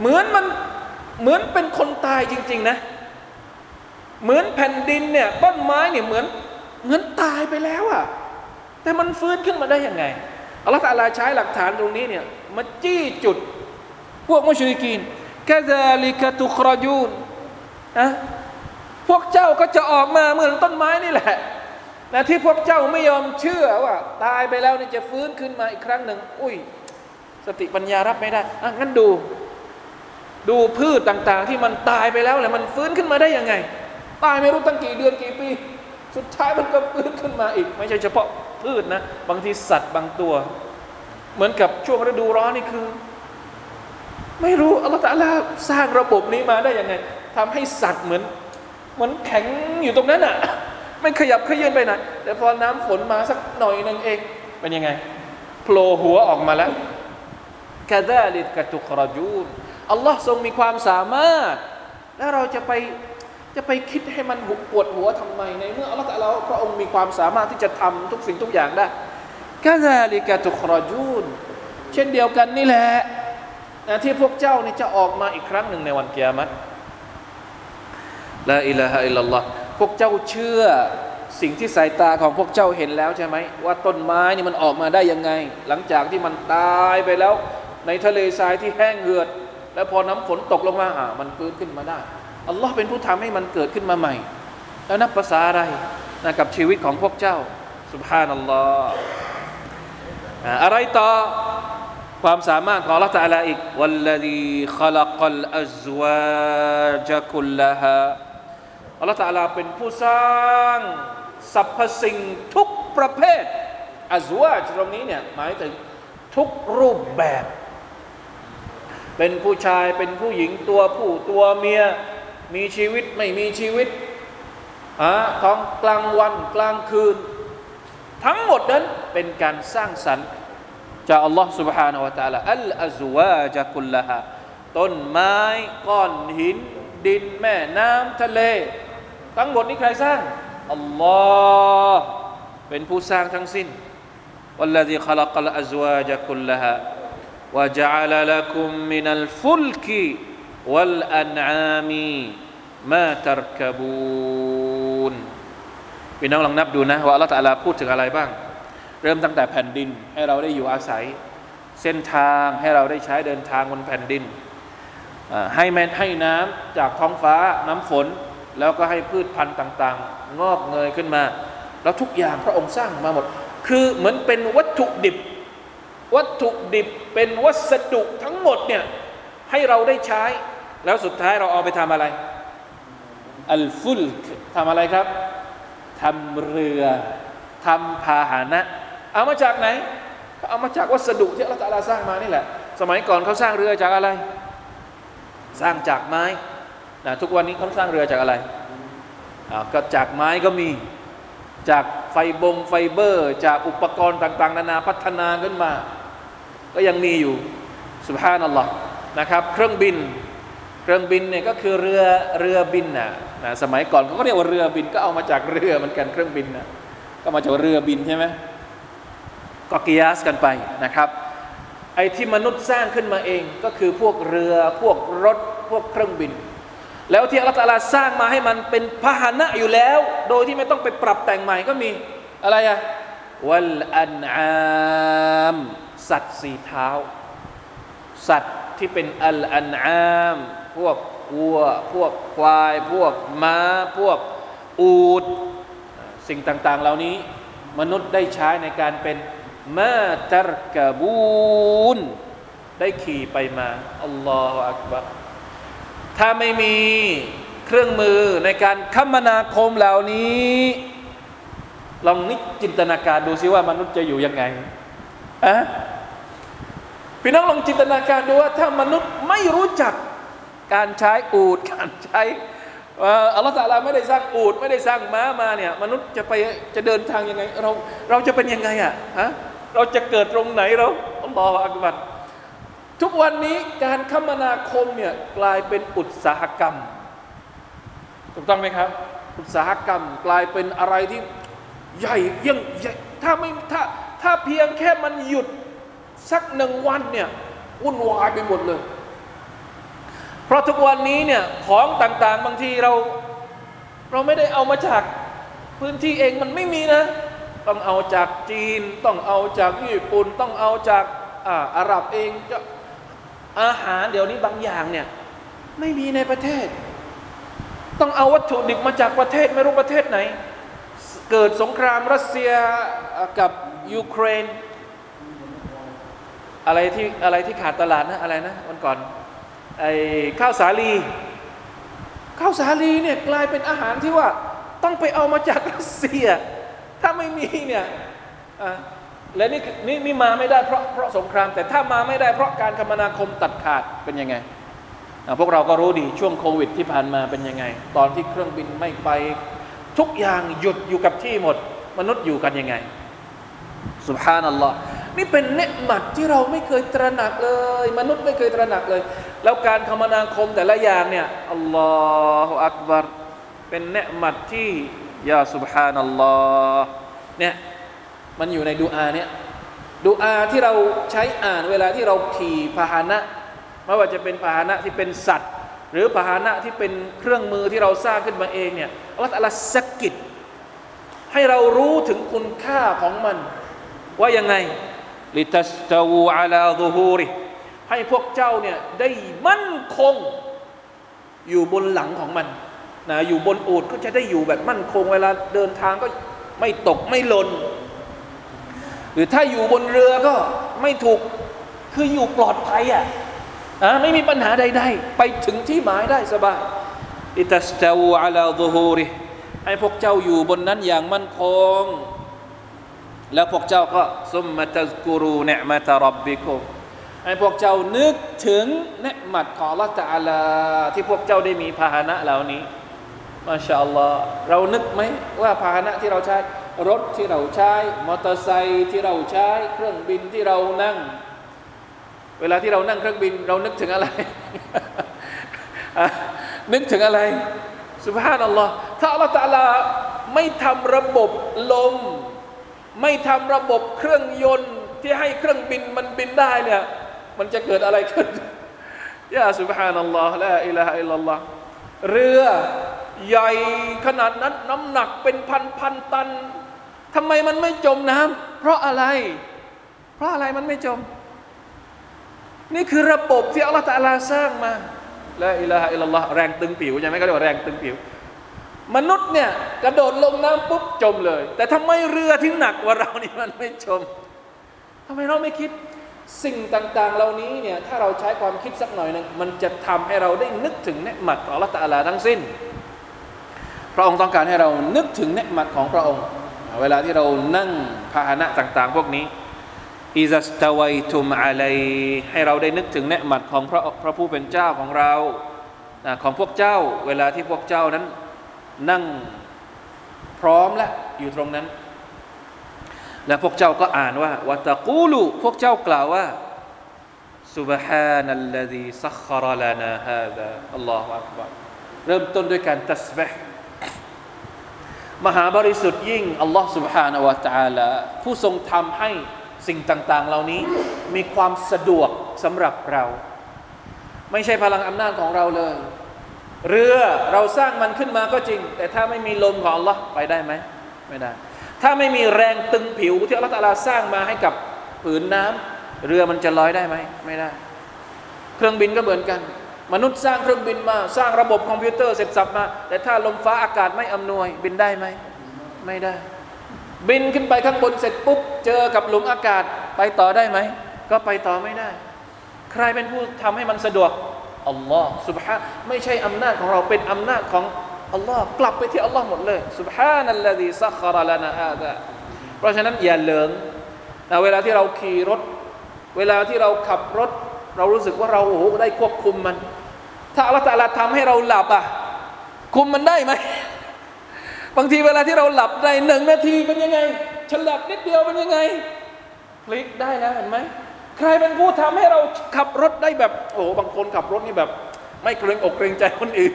เหมือนมันเหมือนเป็นคนตายจริง ๆ นะ เหมือนแผ่นดินเนี่ยต้นไม้เนี่ยเหมือนเหมือนตายไปแล้วอะแต่มันฟื้นขึ้นมาได้ยังไงอัลลอฮฺตะลาใช้หลักฐานตรงนี้เนี่ยมาจี้จุดพวกมุชริกีนกะซาลิกะตุครจูนนะพวกเจ้าก็จะออกมาเหมือนต้นไม้นี่แหละนะที่พวกเจ้าไม่ยอมเชื่อว่า ตายไปแล้วนี่จะฟื้นขึ้นมาอีกครั้งหนึ่งอุ้ย สติปัญญารับไม่ได้อะงั้นดู ดูพืชต่าง ๆ ที่มันตายไปแล้วแหละมันฟื้นขึ้นมาได้ยังไง ตายไม่รู้ตั้งกี่เดือนกี่ปี สุดท้ายมันก็ฟื้นขึ้นมาอีก ไม่ใช่เฉพาะพืชนะ บางทีสัตว์บางตัว เหมือนกับช่วงฤดูร้อนนี่คือ ไม่รู้อัลลอฮฺตะอาลาสร้างระบบนี้มาได้ยังไงทำให้สัตว์เหมือนเหมือนแข็งอยู่ตรงนั้นอะไม่ขยับขยื่นไปไหนแต่พอน้ำฝนมาสักหน่อยนึงเองเป็นยังไงโผล่หัวออกมาแล้วกาดาลิดกะตุกรจูนอัลลอฮ์ทรงมีความสามารถ แล้วเราจะไป จะไปคิดให้มันหุบปวดหัวทำไมในเมื่ออัลลอฮ์ตะอาลาพระองค์มีความสามารถที่จะทำทุกสิ่งทุกอย่างได้กาดาลิกะตุกรจูนเช่นเดียวกันนี่แหละนะที่พวกเจ้านี่จะออกมาอีกครั้งหนึ่งในวันเกียรติลาอิลาฮะอิลลัลลอฮ์พวกเจ้าเชื่อสิ่งที่สายตาของพวกเจ้าเห็นแล้วใช่ไหมว่าต้นไม้นี่มันออกมาได้ยังไง หลังจากที่มันตายไปแล้ว ในทะเลทรายที่แห้งเหือด แล้วพอน้ำฝนตกลงมาอ่ามันฟื้นขึ้นมาได้ อัลลอฮ์เป็นผู้ทำให้มันเกิดขึ้นมาใหม่ แล้วนับภาษาอะไรนะกับชีวิตของพวกเจ้าสุบฮานัลลอฮ์อะไรต่อความสามารถของ Allah Taala อีกวัลลดีขลักัลอัซวาจคุลลาฮะ Allah Taala เป็นผู้สร้างสรรพสิ่งทุกประเภทอัซวาจตรงนี้เนี่ยหมายถึงทุกรูปแบบ เป็นผู้ชายเป็นผู้หญิงตัวผู้ตัวเมีย มีชีวิตไม่มีชีวิตอะท้องกลางวันกลางคืน ทั้งหมดนั้นเป็นการสร้างสรรค์จากอัลลอฮ์ سبحانه และ تعالى อัลอัซวาจกุลละฮะต้นไม้ก้อนหิน ดินแม่น้ำทะเล ทั้งหมดนี้ใครสร้างอัลลอฮ์เป็นผู้สร้างทั้งสิ้น والذي خلق الأزواج كلها وجعل لكم من الفلك วัลอันอามีมาตรกบูนพี่น้องลองนับดูนะว่าอัลลอฮฺตาลาพูดถึงอะไรบ้าง เริ่มตั้งแต่แผ่นดินให้เราได้อยู่อาศัย เส้นทางให้เราได้ใช้เดินทางบนแผ่นดิน ให้แมนให้น้ำจากท้องฟ้าน้ำฝน แล้วก็ให้พืชพันธุ์ต่าง ๆ งอกเงยขึ้นมา แล้วทุกอย่างพระองค์สร้างมาหมด คือเหมือนเป็นวัตถุดิบ วัตถุดิบเป็นวัสดุทั้งหมดเนี่ยให้เราได้ใช้ แล้วสุดท้ายเราเอาไปทำอะไร อัลฟุลทำอะไรครับทำเรือทำพาหนะ เอามาจากไหนเอามาจากวัสดุที่อัลลอฮฺสร้างมานี่แหละ สมัยก่อนเขาสร้างเรือจากอะไร สร้างจากไม้นะทุกวันนี้เขาสร้างเรือจากอะไรก็จากไม้ก็มี จากไฟบงไฟเบอร์ จากอุปกรณ์ต่าง ๆ นานาพัฒนาขึ้นมา ก็ยังมีอยู่สุภานัลลอฮ์นะครับ เครื่องบิน เครื่องบินเนี่ยก็คือเรือเรือบินนะนะสมัยก่อนเขาก็เรียกว่าเรือบินก็เอามาจากเรือเหมือนกันเครื่องบินนะก็มาจากเรือบินใช่ไหมก็กิยาสกันไปนะครับไอ้ที่มนุษย์สร้างขึ้นมาเองก็คือพวกเรือพวกรถพวกเครื่องบิน แล้วที่อัลลอฮฺสร้างมาให้มันเป็นพาหนะอยู่แล้ว โดยที่ไม่ต้องไปปรับแต่งใหม่ก็มีอะไรอะวัลอันอาม สัตว์สีเท้า สัตว์ที่เป็นอัลอันอาม พวกวัว พวกควาย พวกม้า พวกอูด สิ่งต่างๆ เหล่านี้ มนุษย์ได้ใช้ในการเป็นมาตรกบูนได้ขี่ไปมาอัลลอฮฺอักบัรถ้าไม่มีเครื่องมือในการคมนาคมเหล่านี้ ลองนิจินตนาการดูซิว่ามนุษย์จะอยู่ยังไงอะพี่น้องลองจินตนาการดูว่าถ้ามนุษย์ไม่รู้จัก การใช้อูดการใช้อัลลอฮฺตาลาไม่ได้สร้างอูดไม่ได้สร้างม้ามาเนี่ยมนุษย์จะไปจะเดินทางยังไงเราเราจะเป็นยังไงอะฮะเราจะเกิดตรงไหนเราอัลลอฮฺอักบัรทุกวันนี้การคมนาคมเนี่ยกลายเป็นอุตสาหกรรม ถูกต้องไหมครับ อุตสาหกรรมกลายเป็นอะไรที่ใหญ่ยังใหญ่ถ้าไม่ถ้าถ้าเพียงแค่มันหยุดสักหนึ่งวันเนี่ยวุ่นวายไปหมดเลย เพราะทุกวันนี้เนี่ยของต่างๆ บางทีเรา เราไม่ได้เอามาจากพื้นที่เองมันไม่มีนะ ต้องเอาจากจีน ต้องเอาจากญี่ปุ่น ต้องเอาจากอ่าอาหรับเองจะอาหารเดี๋ยวนี้บางอย่างเนี่ยไม่มีในประเทศ ต้องเอาวัตถุดิบมาจากประเทศไม่รู้ประเทศไหน เกิดสงครามรัสเซียกับยูเครน อะไรที่อะไรที่ขาดตลาดนะอะไรนะวันก่อน ไอ้ข้าวสาลีข้าวสาลีเนี่ยกลายเป็นอาหารที่ว่าต้องไปเอามาจากรัสเซีย ถ้าไม่มีเนี่ยและนี่นี่นี่มาไม่ได้เพราะเพราะสงคราม แต่ถ้ามาไม่ได้เพราะการคมนาคมตัดขาดเป็นยังไงพวกเราก็รู้ดีช่วงโควิดที่ผ่านมาเป็นยังไง ตอนที่เครื่องบินไม่ไปทุกอย่างหยุดอยู่กับที่หมด มนุษย์อยู่กันยังไงสุบฮานัลลอฮ์ นี่เป็นเนืหมัดที่เราไม่เคยตระหนักเลย มนุษย์ไม่เคยตระหนักเลย แล้วการคมนาคมแต่ละอย่างเนี่ยอัลลอฮฺอักบารเป็นเนืหมัดที่ยาสุบฮานัลลอฮ์เนี่ยมันอยู่ในดูอาเนี่ยดูอาที่เราใช้อ่านเวลาที่เราขี่พาหนะไม่ว่าจะเป็นพาหนะที่เป็นสัตว์ หรือพาหนะที่เป็นเครื่องมือที่เราสร้างขึ้นมาเองเนี่ยอัลลอฮฺสกิดให้เรารู้ถึงคุณค่าของมัน ว่ายังไง ลิตัสตาวูอาลาดูฮูริให้พวกเจ้าเนี่ยได้มั่นคงอยู่บนหลังของมันนะอยู่บนอูดก็จะได้อยู่แบบมั่นคงเวลาเดินทางก็ไม่ตกไม่หล่นหรือถ้าอยู่บนเรือก็ไม่ถูกคืออยู่ปลอดภัยอะอะไม่มีปัญหาใดๆไปถึงที่หมายได้สบายอิตัสตาวูอัลาดูฮูริให้พวกเจ้าอยู่บนนั้นอย่างมั่นคง แล้วพวกเจ้าก็ซุมมาตะกูรูเนมาตารับบิกุมให้พวกเจ้านึกถึงเนืมัดของละตาลาที่พวกเจ้าได้มีพาหนะเหล่านี้มาชาอัลลอฮ์เรานึกไหมว่าพาหนะที่เราใช้รถที่เราใช้มอเตอร์ไซค์ที่เราใช้เครื่องบินที่เรานั่ง เวลาที่เรานั่งเครื่องบิน เรานึกถึงอะไร นึกถึงอะไรสุภาพนัลลอฮ์ถ้าอัลลอฮ์ตาลาไม่ทำระบบลม ไม่ทำระบบเครื่องยนต์ที่ให้เครื่องบินมันบินได้เนี่ยมันจะเกิดอะไรขึ้นيا سبحان الله لا إله إلا اللهเรือใหญ่ขนาดนั้นน้ำหนักเป็นพันพันตันทำไมมันไม่จมน้ำเพราะอะไร เพราะอะไรมันไม่จม นี่คือระบบที่อัลลอฮฺตะลาสร้างมาلا إله إلا اللهแรงตึงผิวใช่ไหมก็เรียกว่าแรงตึงผิว มนุษย์เนี่ยกระโดดลงน้ำปุ๊บจมเลย แต่ทำไมเรือที่หนักกว่าเรานี่มันไม่จมทำไมเราไม่คิดสิ่งต่างๆ เหล่านี้เนี่ยถ้าเราใช้ความคิดสักหน่อยนึงมันจะทำให้เราได้นึกถึงเนืหมัดของอัลลอฮฺตะลาทั้งสิ้น พระองค์ต้องการให้เรานึกถึงเนืหมัดของพระองค์ เวลาที่เรานั่งพาหนะต่างๆ พวกนี้อิซัสตาวัยทุมอะไรให้เราได้นึกถึงเนืหมัดของพระพระผู้เป็นเจ้าของเราของพวกเจ้า เวลาที่พวกเจ้านั้น นั่งพร้อมและอยู่ตรงนั้น และพวกเจ้าก็อ่านว่าวะตะกูลูพวกเจ้ากล่าวว่า سبحان الذي سخر لنا هذا อัลลอฮฺอักบารเริ่มต้นด้วยการตัสบห์มหาบริสุทธิ์ยิ่งอัลลอฮฺ سبحانه และ تعالى ผู้ทรงทำให้สิ่งต่าง ๆ เหล่านี้ มีความสะดวกสำหรับเรา ไม่ใช่พลังอำนาจของเราเลย เรือเราสร้างมันขึ้นมาก็จริง แต่ถ้าไม่มีลมของ Allah ไปได้ไหมไม่ได้ ถ้าไม่มีแรงตึงผิวที่อัลลอฮฺสร้างมาให้กับผืนน้ำเรือมันจะลอยได้ไหมไม่ได้ เครื่องบินก็เหมือนกัน มนุษย์สร้างเครื่องบินมา สร้างระบบคอมพิวเตอร์เสร็จสับมา แต่ถ้าลมฟ้าอากาศไม่อำนวย บินได้ไหมไม่ได้ บินขึ้นไปข้างบนเสร็จปุ๊บเจอกับหลุมอากาศไปต่อได้ไหมก็ไปต่อไม่ได้ ใครเป็นผู้ทำให้มันสะดวก อัลลอฮ์สุบฮานไม่ใช่อำนาจของเราเป็นอำนาจของอัลลอฮ์กลับไปที่อัลลอฮ์หมดเลยสุบฮานัลลดีซักคาระลานาฮาดะเพราะฉะนั้นอย่าเลิงนะเวลาที่เราขี่รถ เวลาที่เราขับรถ เรารู้สึกว่าเราโอ้โหได้ควบคุมมัน ถ้าอัลลอฮ์ตะลาทำให้เราหลับอะคุมมันได้ไหมบางทีเวลาที่เราหลับในหนึ่งนาทีเป็นยังไงฉลับนิดเดียวเป็นยังไง พลิกได้แล้วเห็นไหม ใครเป็นผู้ทำให้เราขับรถได้แบบ โอ้บางคนขับรถนี่แบบ ไม่เกรงอกเกรงใจคนอื่น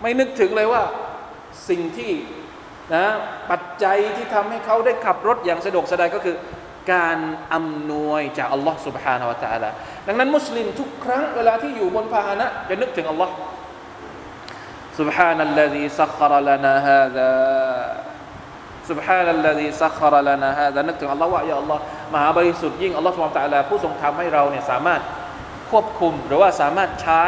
ไม่นึกถึงเลยว่า สิ่งที่นะปัจจัยที่ทำให้เขาได้ขับรถอย่างสะดวกสบายก็คือ การอำนวยจากอัลลอฮ์ سبحانه และ تعالى ดังนั้นมุสลิมทุกครั้งเวลาที่อยู่บนพาหนะจะนึกถึงอัลลอฮ์ سبحان الذي سخر لنا هذا سبحان الذي سخر لنا هذا นึกถึงอัลลอฮ์ว่าอย่าอัลลอฮ์ มหาบริสุทธิ์ยิ่งอัลลอฮ์สุบฮานตะลาผู้ทรงทำให้เราเนี่ยสามารถควบคุมหรือว่าสามารถใช้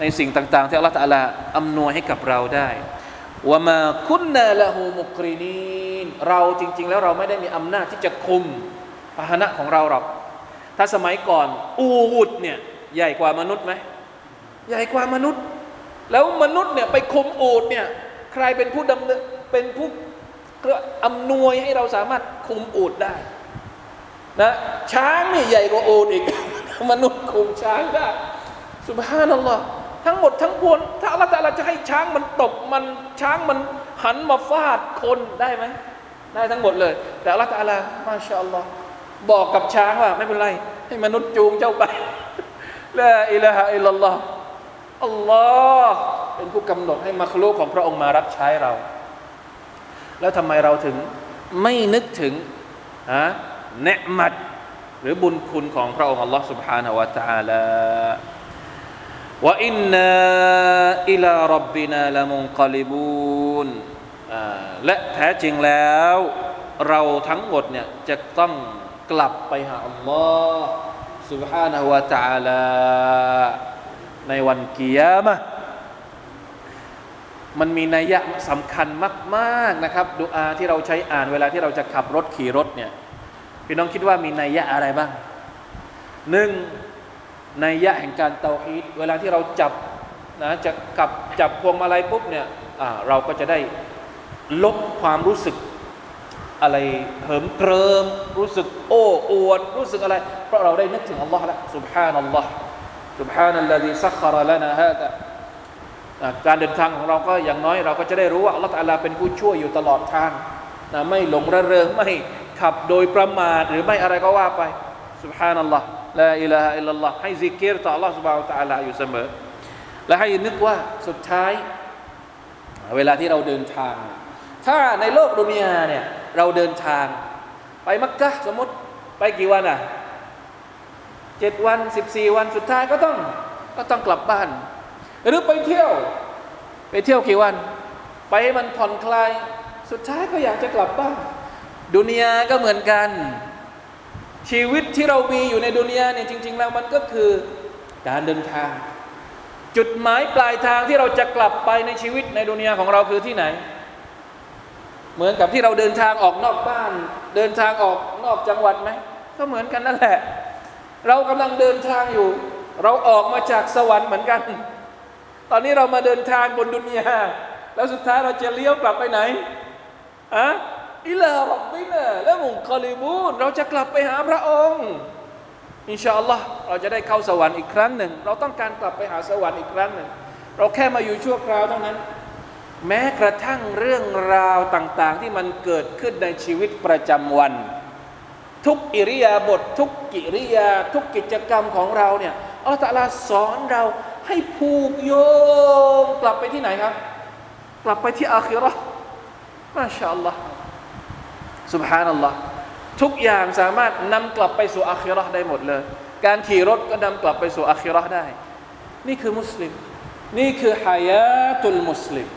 ในสิ่งต่าง ๆ ที่อัลลอฮ์ตะลาอำนวยให้กับเราได้ว่ามาคุณนาละหูมุกรีนีนเราจริง ๆ แล้วเราไม่ได้มีอำนาจที่จะคุมพาหนะของเราหรอกถ้าสมัยก่อนอูดเนี่ยใหญ่กว่ามนุษย์ไหมใหญ่กว่ามนุษย์ แล้วมนุษย์เนี่ยไปคุมอูดเนี่ยใครเป็นผู้ดำเนินเป็นผู้อำนวยให้เราสามารถคุมอูดได้ นะช้างนี่ใหญ่กว่าโอดอีก มนุษย์คุมช้างได้สุบฮานัลลอฮ์ทั้งหมดทั้งปวงถ้าอัลลอฮฺจะให้ช้างมันตกมันช้างมันหันมาฟาดคนได้ไหมได้ทั้งหมดเลย แต่อัลลอฮฺตะลามาชาอัลลอฮ์บอกกับช้างว่าไม่เป็นไร ให้มนุษย์จูงเจ้าไปละอิละฮะอิลลัลลอฮ์อัลลอฮ์เป็นผู้กำหนดให้มัคลูกของพระองค์มารับใช้เรา แล้วทำไมเราถึงไม่นึกถึงฮะ เนืมัดหรือบุญคุณของพระองค์ Allah سبحانه และ تعالى ว่าอินนาอิลารับบินาละมุงกลิบูนและแท้จริงแล้ว เราทั้งหมดเนี่ยจะต้องกลับไปหาอัลลอฮ์ سبحانه และ تعالى ในวันกิยามะห์มันมีนัยยะสำคัญมากๆนะครับดูอาที่เราใช้อ่านเวลาที่เราจะขับรถขี่รถเนี่ย พี่น้องคิดว่ามีนัยยะอะไรบ้างหนึ่งนัยยะแห่งการเตาอีดเวลาที่เราจับนะจะกลับจับพวงมาลัยปุ๊บเนี่ยเราก็จะได้ลบความรู้สึกอะไรเหิมเกริม รู้สึกโอ้อวด รู้สึกอะไร เพราะเราได้นึกถึงอัลลอฮ์แล้ว سبحان นัลลอฮ์สุบฮานัลลอฮีซักคารการเดินทางของเราก็อย่างน้อยเราก็จะได้รู้ว่าอัลลอฮ์ลลเป็นผู้ช่วยอยู่ตลอดทางนะไม่หลงระเริงไม่ ขับโดยประมาทหรือไม่อะไรก็ว่าไปสุบฮานัลลอฮ์ละอิลาฮะอิลลัลลอฮ์ให้ซิกเกอร์ต่อ Allah สุบฮานะตะลาอยู่เสมอ และให้นึกว่าสุดท้าย เวลาที่เราเดินทาง ถ้าในโลกดุนยาเนี่ยเราเดินทาง ไปมักกะสมมติไปกี่วันอะเจ็ดวันสิบสี่วันสุดท้ายก็ต้องก็ต้องกลับบ้าน หรือไปเที่ยว ไปเที่ยวกี่วัน ไปให้มันผ่อนคลาย สุดท้ายก็อยากจะกลับบ้าน ดุนยาก็เหมือนกัน ชีวิตที่เรามีอยู่ในดุนยาเนี่ยจริง ๆ แล้วมันก็คือการเดินทาง จุดหมายปลายทางที่เราจะกลับไปในชีวิตในดุนยาของเราคือที่ไหน เหมือนกับที่เราเดินทางออกนอกบ้าน เดินทางออกนอกจังหวัดไหมก็เหมือนกันนั่นแหละ เรากำลังเดินทางอยู่ เราออกมาจากสวรรค์เหมือนกัน ตอนนี้เรามาเดินทางบนดุนยาแล้วสุดท้ายเราจะเลี้ยวกลับไปไหนอะ อิลารับบินะและมุงคอลิบูนเราจะกลับไปหาพระองค์ อินชาอัลลอฮ์เราจะได้เข้าสวรรค์อีกครั้งหนึ่ง เราต้องการกลับไปหาสวรรค์อีกครั้งหนึ่ง เราแค่มาอยู่ชั่วคราวเท่านั้น แม้กระทั่งเรื่องราวต่าง ๆ ที่มันเกิดขึ้นในชีวิตประจำวัน ทุกอิริยาบถทุกกิริยา ทุกกิจกรรมของเราเนี่ยอัลลอฮฺสอนเราให้ผูกโยงกลับไปที่ไหนครับ กลับไปที่อาคิราะห์มาชาอัลลอฮ์ سبحان อัลลอฮ์ทุกอย่างสามารถนำกลับไปสู่อาคิเราะห์ได้หมดเลย การขี่รถก็นำกลับไปสู่อาคิเราะห์ได้ นี่คือมุสลิม นี่คือฮายาตุลมุสลิม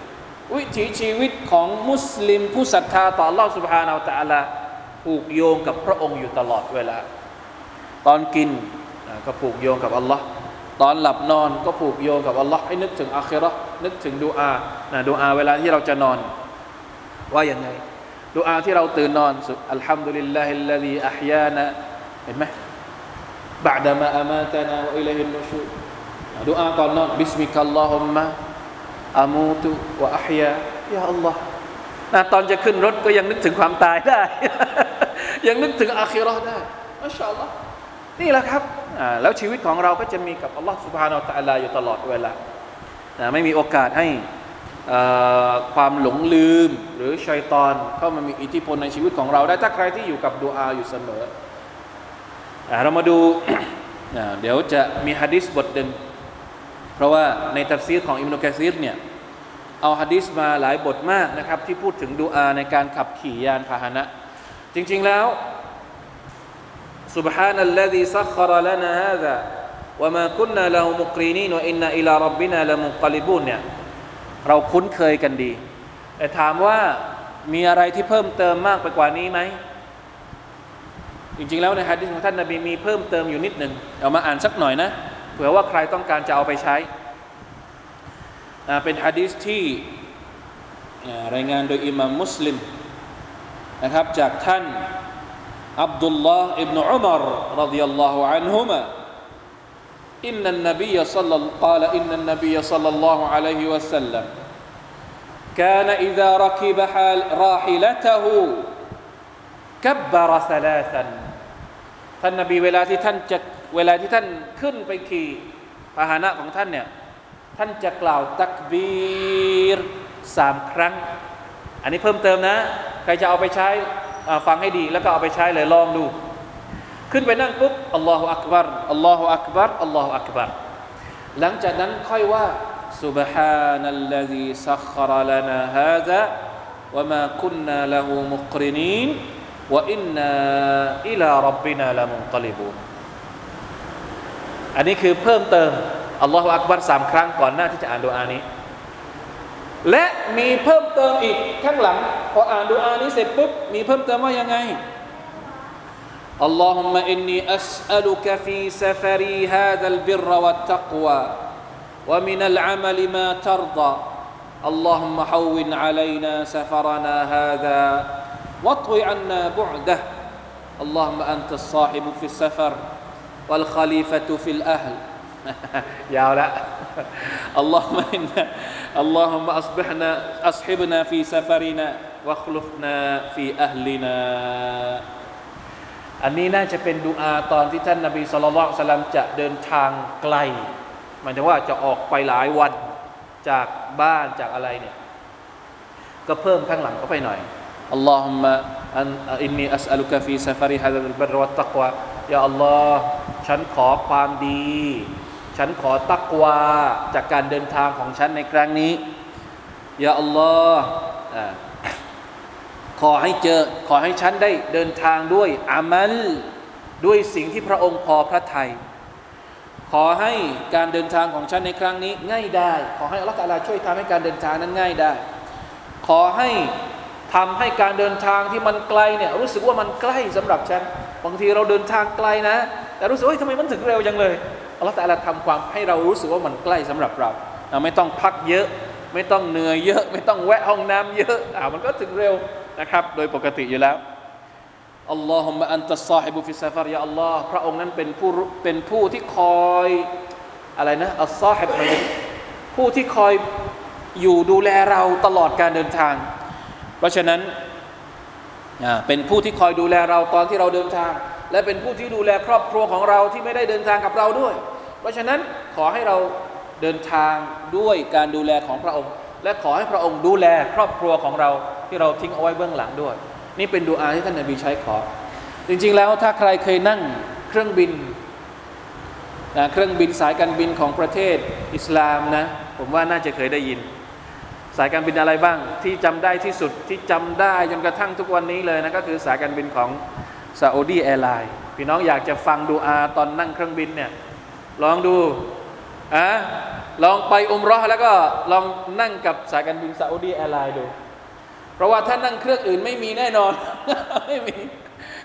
วิถีชีวิตของมุสลิม ผู้ศรัทธาต่อ Allah سبحانه และ تعالى ผูกโยงกับพระองค์อยู่ตลอดเวลา ตอนกินอ่าก็ผูกโยงกับอัลลอฮ์ตอนหลับนอนก็ผูกโยงกับอัลลอฮ์ให้นึกถึงอาคิเราะห์นึกถึงดูอานะดูอาเวลาที่เราจะนอน ว่าอย่างไง ดูอาที่เราตื่นนอนสุดالحمد لله الذي أحياناเห็นไหมبعد ما أماتنا وإليه النشورดูอาก่อนนอนباسمك اللهم أموت وأحيا يا اللهนะตอนจะขึ้นรถก็ยังนึกถึงความตายได้ ยังนึกถึงอาคิรอได้อัลลอฮ์นี่แหละครับแล้วชีวิตของเราก็จะมีกับอัลลอฮ์สุบฮานาอัลลอฮ์อยู่ตลอดเวลาไม่มีโอกาสให้ ความหลงลืม หรือชัยตอนเข้ามามีอิทธิพลในชีวิตของเราได้ถ้าใครที่อยู่กับดูอาอยู่เสมออ่าเรามาดู อ่าเดี๋ยวจะมีฮะดิษบทหนึ่งเพราะว่าในตัฟซีรของอิมนุกะซีรเนี่ยเอาฮะดิษมาหลายบทมากนะครับ ที่พูดถึงดูอาในการขับขี่ยานพาหนะ จริง ๆ แล้ว سبحان الذي سخر لنا هذا وما كنا له مقرنين وإنا إلى ربنا لمنقلبون เนี่ย เราคุ้นเคยกันดี แต่ถามว่ามีอะไรที่เพิ่มเติมมากไปกว่านี้ไหม จริงๆแล้วในฮะดิษของท่านนาบีมีเพิ่มเติมอยู่นิดหนึ่งเอามาอ่านสักหน่อยนะ เผื่อว่าใครต้องการจะเอาไปใช้ เป็นฮะดีษที่รายงานโดยอิมามมุสลิมนะครับจากท่านอับดุลลอฮ์อิบนุอุมารรดิยัลลอฮุอันฮุมา إن النبي صلى قال إن النبي صلى الله عليه وسلم كان إذا ركب حال راحلته كبر ثلاثا ท่านนบีเวลาที่ท่านจะเวลาที่ท่านขึ้นไปขี่พาหนะของท่านเนี่ยท่านจะกล่าวตักบีรสามครั้ง อันนี้เพิ่มเติมนะ ใครจะเอาไปใช้อ่าฟังให้ดีแล้วก็เอาไปใช้เลยลองดู ขึ้นไปนั่งปุ๊บอัลลอฮฺอักบัรอัลลอฮฺอักบัรอัลลอฮฺอักบัรหลังจากนั้นค่อยว่า سبحان الذي سخر لنا هذا وما كنا له مقرنين وإنا إلى ربنا لمنقلبون อันนี้คือเพิ่มเติมอัลลอฮฺอักบัรสามครั้งก่อนหน้าที่จะอ่านดูอานี้ และมีเพิ่มเติมอีกข้างหลัง พออ่านดูอานี้เสร็จปุ๊บมีเพิ่มเติมว่ายังไง اللهم إني أسألك في سفري هذا البر والتقوى ومن العمل ما ترضى. اللهم حون علينا سفرنا هذا واطو عنا بعده. اللهم أنت الصاحب في السفر والخليفة في الأهل. <laughs> يا لا اللهم إنا اللهم أصبحنا أصحبنا في سفرنا واخلفنا في أهلنا. อันนี้น่าจะเป็นดูอาตอนที่ท่านนาบีสุลต่านสลัมจะเดินทางไกลหมายถึงว่าจะออกไปหลายวันจากบ้านจากอะไรเนี่ยก็เพิ่มข้างหลังเข้าไปหน่อยอัลลอฮุมะอันอินนีอัสอัลุกะฟีซาฟาริฮะดัลบรวัตตักวะยาอัลลอฮ์ฉันขอความดี ฉันขอตักวาจากการเดินทางของฉันในครั้งนี้ยาอัลลอฮ์ ขอให้เจอ ขอให้ฉันได้เดินทางด้วยอามัล ด้วยสิ่งที่พระองค์พอพระทัยขอให้การเดินทางของฉันในครั้งนี้ง่ายได้ ขอให้อัลลอฮฺตาลาช่วยทำให้การเดินทางนั้นง่ายได้ ขอให้ทำให้การเดินทางที่มันไกลเนี่ยรู้สึกว่ามันใกล้สำหรับฉัน บางทีเราเดินทางไกลนะ แต่รู้สึกว่าทำไมมันถึงเร็วจังเลยอัลลอฮฺตาลาทำความให้เรารู้สึกว่ามันใกล้สำหรับเราเราไม่ต้องพักเยอะ ไม่ต้องเหนื่อยเยอะ ไม่ต้องแวะห้องน้ำเยอะอ่ามันก็ถึงเร็ว นะครับ โดยปกติอยู่แล้วاللهم أنت الصاحب في السفر يا اللهพระองค์นั้นเป็นผู้เป็นผู้ที่คอยอะไรนะالصاحبผู้ที่คอยอยู่ดูแลเราตลอดการเดินทาง เพราะฉะนั้นเป็นผู้ที่คอยดูแลเราตอนที่เราเดินทาง และเป็นผู้ที่ดูแลครอบครัวของเราที่ไม่ได้เดินทางกับเราด้วย เพราะฉะนั้นขอให้เราเดินทางด้วยการดูแลของพระองค์ และขอให้พระองค์ดูแลครอบครัวของเรา ที่เราทิ้งเอาไว้เบื้องหลังด้วย นี่เป็นดูอาที่ท่านนบีใช้ขอ จริงๆแล้วถ้าใครเคยนั่งเครื่องบินนะเครื่องบินสายการบินของประเทศอิสลามนะ ผมว่าน่าจะเคยได้ยิน สายการบินอะไรบ้าง ที่จำได้ที่สุดที่จำได้จนกระทั่งทุกวันนี้เลยนะก็คือสายการบินของ Saudi Airlines พี่น้องอยากจะฟังดูอาตอนนั่งเครื่องบินเนี่ยลองดูอะลองไปอุมรอแล้วก็ลองนั่งกับสายการบิน Saudi Airlines ดู เพราะว่าถ้านั่งเครื่องอื่นไม่มีแน่นอนไม่มี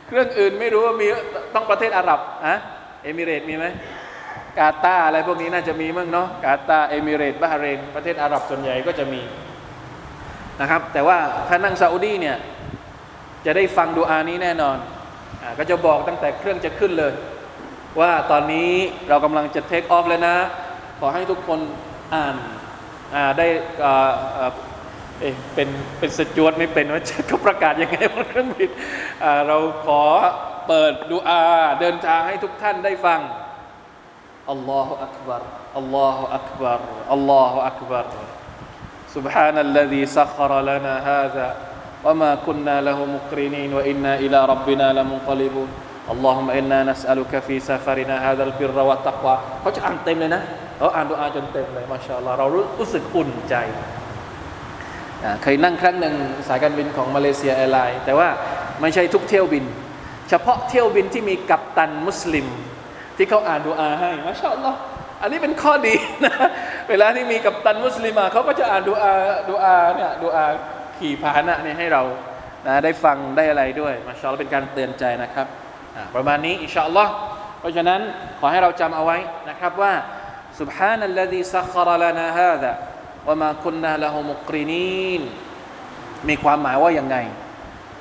เครื่องอื่นไม่รู้ว่ามีต้องประเทศอาหรับอะเอมิเรตมีไหมกาตาอะไรพวกนี้น่าจะมีมั้งเนาะกาตาเอมิเรตบาฮเรนประเทศอาหรับส่วนใหญ่ก็จะมีนะครับ แต่ว่าถ้านั่งซาอุดีเนี่ยจะได้ฟังดูอานี้แน่นอนอก็จะบอกตั้งแต่เครื่องจะขึ้นเลย ว่าตอนนี้เรากำลังจะเทคออฟเลยนะ ขอให้ทุกคนอ่านได้ เอ๊ะเป็นเป็นสจวดไม่เป็นว่าจะเขาประกาศยังไงบนเครื่องบินเราขอเปิดดูอาเดินทางให้ทุกท่านได้ฟังอัลลอฮฺอักบารอัลลอฮฺอักบารอัลลอฮฺอักบาร سبحان الذي سخر لنا هذا وما كنا له مقرنين وإنا إلى ربنا لمنقلبون اللهم إنا نسألك في سفرنا هذا البر والتقوى เขาจะอ่านเต็มเลยนะเขาอ่านดูอาจนเต็มเลยมาชาอัลลอฮ์เรารู้สึกอุ่นใจ เคยนั่งครั้งหนึ่งสายการบินของมาเลเซียแอร์ไลน์แต่ว่าไม่ใช่ทุกเที่ยวบิน เฉพาะเที่ยวบินที่มีกัปตันมุสลิม ที่เขาอ่านดูอาให้มาชาอัลลอฮ์อันนี้เป็นข้อดีนะเวลาที่มีกัปตันมุสลิมเขาก็จะอ่านดูอาดูอาเนี่ยดูอาขี่พาหนะเนี่ยให้เรานะได้ฟังได้อะไรด้วยมาชาอัลลอฮ์เป็นการเตือนใจนะครับประมาณนี้อินชาอัลลอฮ์เพราะฉะนั้นขอให้เราจำเอาไว้นะครับว่า سبحان الذي سخر لنا هذا ว่ามาคุณนาละฮมุกรีนีนมีความหมายว่ายังไง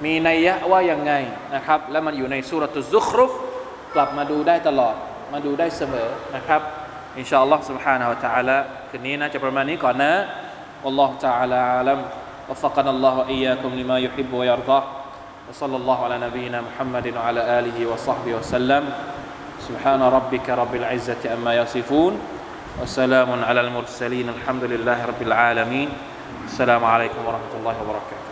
มีนัยยะว่ายังไงนะครับ แล้วมันอยู่ในสุรตุซุครุฟกลับมาดูได้ตลอด มาดูได้เสมอนะครับอินชาอัลลอฮ์ سبحانه และ تعالى คืนนี้นะจะประมาณนี้ก่อนนะ والله تعالى عالم وفقنا الله وإياكم لما يحب ويرضى وصلى الله على نبينا محمد وعلى آله وصحبه وسلم سبحان ربك رب العزة أما يصفون وسلام على المرسلين الحمد لله رب العالمين. السلام عليكم ورحمة الله وبركاته.